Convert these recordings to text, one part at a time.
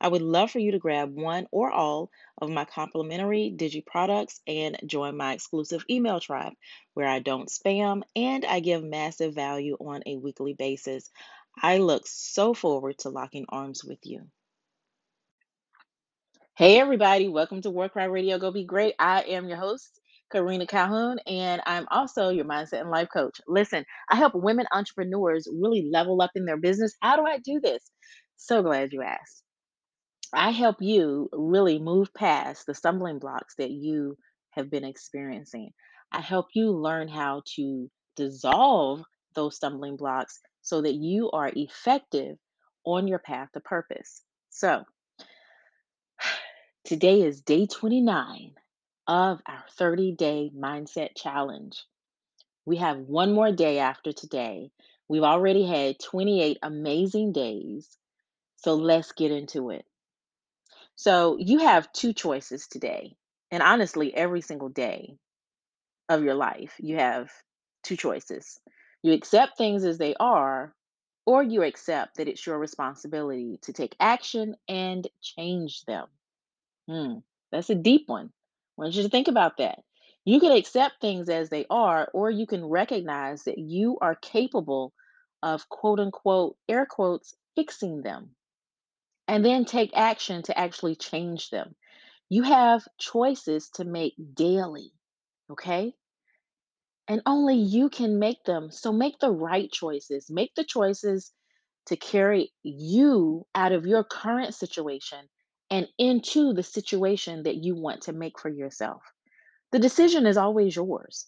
I would love for you to grab one or all of my complimentary Digi products and join my exclusive email tribe where I don't spam and I give massive value on a weekly basis. I look so forward to locking arms with you. Hey, everybody, welcome to War Cry Radio Go Be Great. I am your host, Karina Calhoun, and I'm also your mindset and life coach. Listen, I help women entrepreneurs really level up in their business. How do I do this? So glad you asked. I help you really move past the stumbling blocks that you have been experiencing. I help you learn how to dissolve those stumbling blocks so that you are effective on your path to purpose. So, today is day 29 of our 30 day mindset challenge. We have one more day after today. We've already had 28 amazing days. So, let's get into it. So you have two choices today. And honestly, every single day of your life, you have two choices. You accept things as they are, or you accept that it's your responsibility to take action and change them. Hmm, that's a deep one. I want you to think about that. You can accept things as they are, or you can recognize that you are capable of quote unquote, air quotes, fixing them and then take action to actually change them. You have choices to make daily, okay? And only you can make them. So make the right choices. Make the choices to carry you out of your current situation and into the situation that you want to make for yourself. The decision is always yours.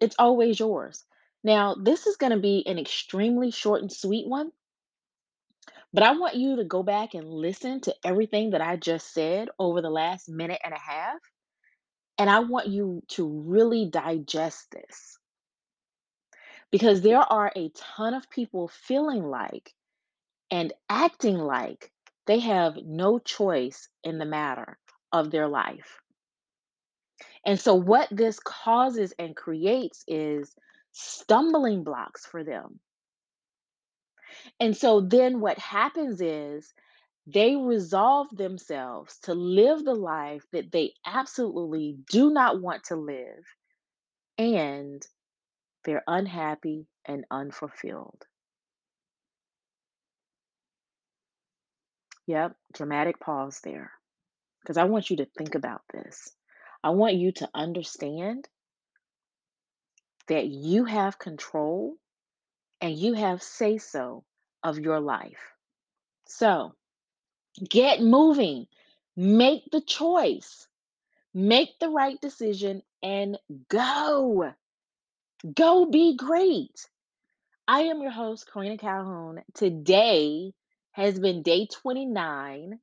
It's always yours. Now, this is going to be an extremely short and sweet one But I want you to go back and listen to everything that I just said over the last minute and a half. And I want you to really digest this because there are a ton of people feeling like and acting like they have no choice in the matter of their life. And so, what this causes and creates is stumbling blocks for them. And so, then what happens is They resolve themselves to live the life that they absolutely do not want to live, and they're unhappy and unfulfilled. Yep, dramatic pause there. Because I want you to think about this. I want you to understand that you have control and you have say so of your life. So get moving, make the choice, make the right decision, and go. Go be great. I am your host, Karina Calhoun. Today has been day 29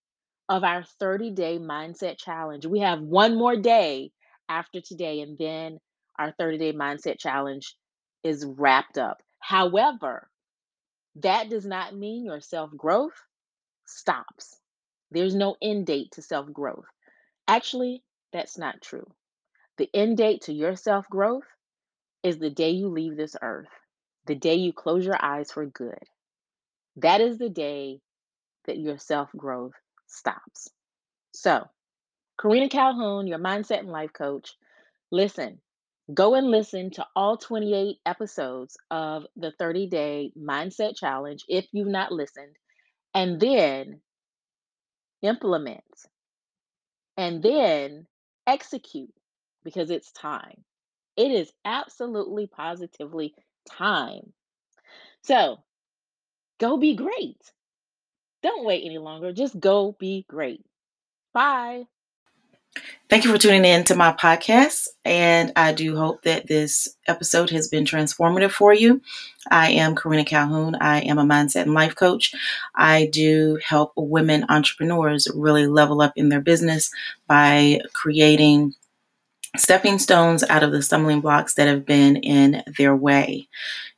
of our 30 day mindset challenge. We have one more day after today, and then our 30 day mindset challenge is wrapped up. However, that does not mean your self growth stops. There's no end date to self growth. Actually, that's not true. The end date to your self growth is the day you leave this earth, the day you close your eyes for good. That is the day that your self growth stops. So, Karina Calhoun, your mindset and life coach, listen, go and listen to all 28 episodes of the 30 day mindset challenge if you've not listened, and then implement and then execute because it's time. It is absolutely positively time. So go be great. Don't wait any longer. Just go be great. Bye. Thank you for tuning in to my podcast, and I do hope that this episode has been transformative for you. I am Karina Calhoun. I am a mindset and life coach. I do help women entrepreneurs really level up in their business by creating stepping stones out of the stumbling blocks that have been in their way.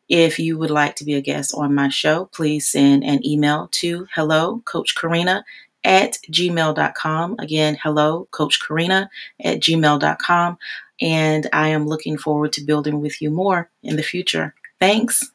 If you would like to be a guest on my show, please send an email to hello, Coach Karina at gmail.com. Again, hello, Coach Karina at gmail.com. And I am looking forward to building with you more in the future. Thanks.